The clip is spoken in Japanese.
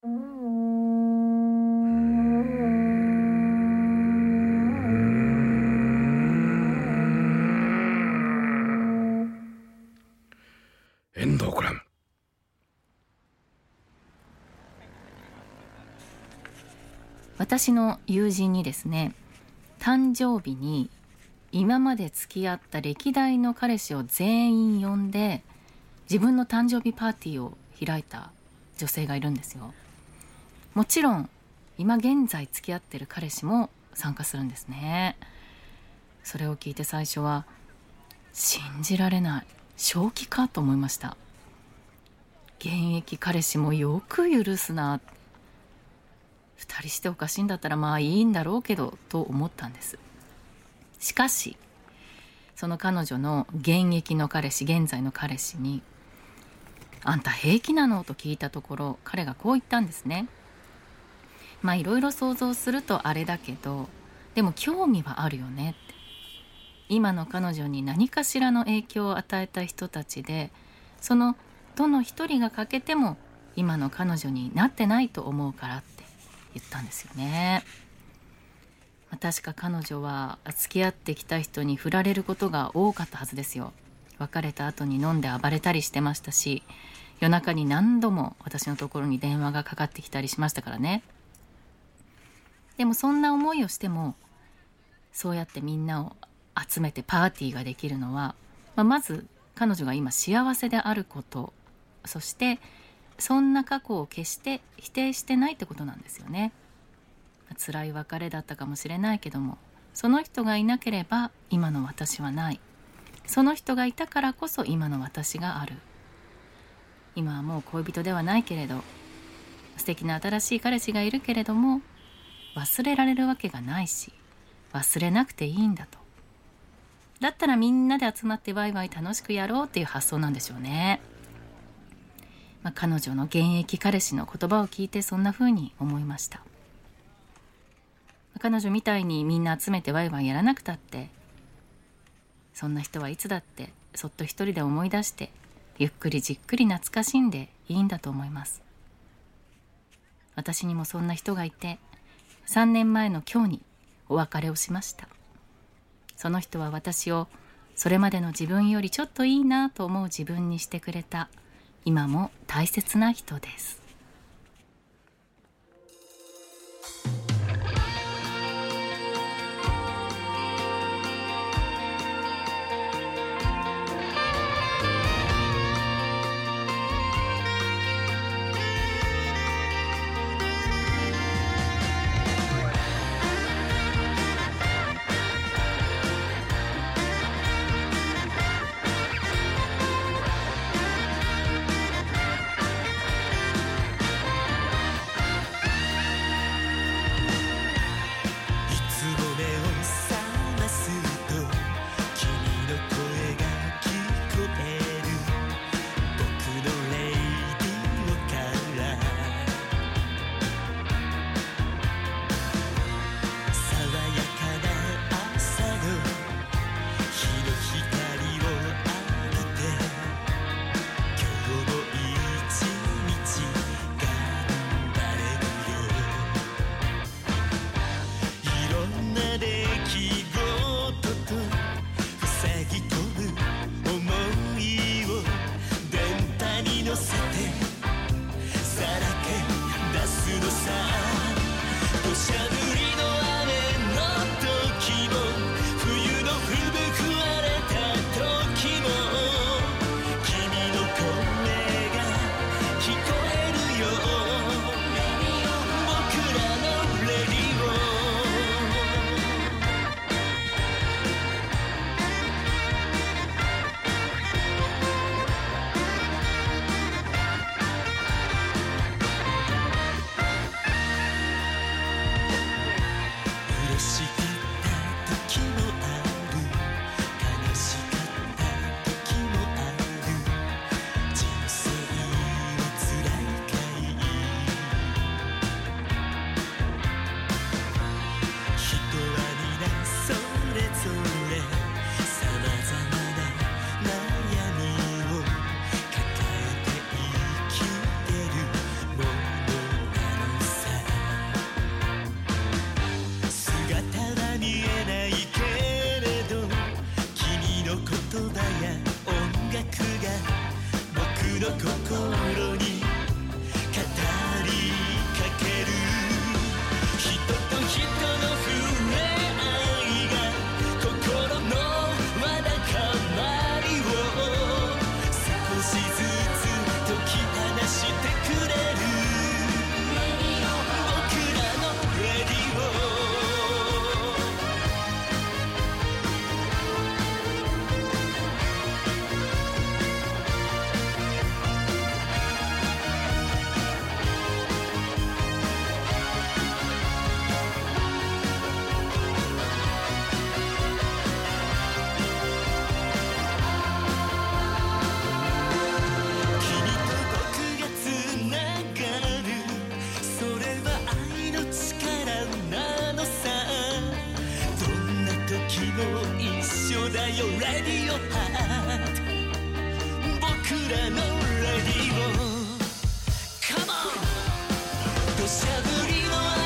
遠藤コラム私の友人にですね誕生日に今まで付き合った歴代の彼氏を全員呼んで自分の誕生日パーティーを開いた女性がいるんですよ。もちろん今現在付き合ってる彼氏も参加するんですね。それを聞いて最初は信じられない正気かと思いました。現役彼氏もよく許すな。2人しておかしいんだったらまあいいんだろうけどと思ったんです。しかしその彼女の現役の彼氏現在の彼氏に「あんた平気なの?」と聞いたところ彼がこう言ったんですね。まあいろいろ想像するとあれだけどでも興味はあるよねって今の彼女に何かしらの影響を与えた人たちでそのどの一人が欠けても今の彼女になってないと思うからって言ったんですよね。確か彼女は付き合ってきた人に振られることが多かったはずですよ。別れた後に飲んで暴れたりしてましたし夜中に何度も私のところに電話がかかってきたりしましたからね。でもそんな思いをしてもそうやってみんなを集めてパーティーができるのは、まあ、まず彼女が今幸せであることそしてそんな過去を決して否定してないってことなんですよね。辛い別れだったかもしれないけどもその人がいなければ今の私はないその人がいたからこそ今の私がある今はもう恋人ではないけれど素敵な新しい彼氏がいるけれども忘れられるわけがないし忘れなくていいんだと。だったらみんなで集まってワイワイ楽しくやろうっていう発想なんでしょうね、まあ、彼女の現役彼氏の言葉を聞いてそんな風に思いました。彼女みたいにみんな集めてワイワイやらなくたってそんな人はいつだってそっと一人で思い出してゆっくりじっくり懐かしんでいいんだと思います。私にもそんな人がいて3年前の今日にお別れをしました。その人は私をそれまでの自分よりちょっといいなと思う自分にしてくれた今も大切な人です。cool. の心にも一緒だよレディオハート僕らのレディオ。カモン土砂降りの雨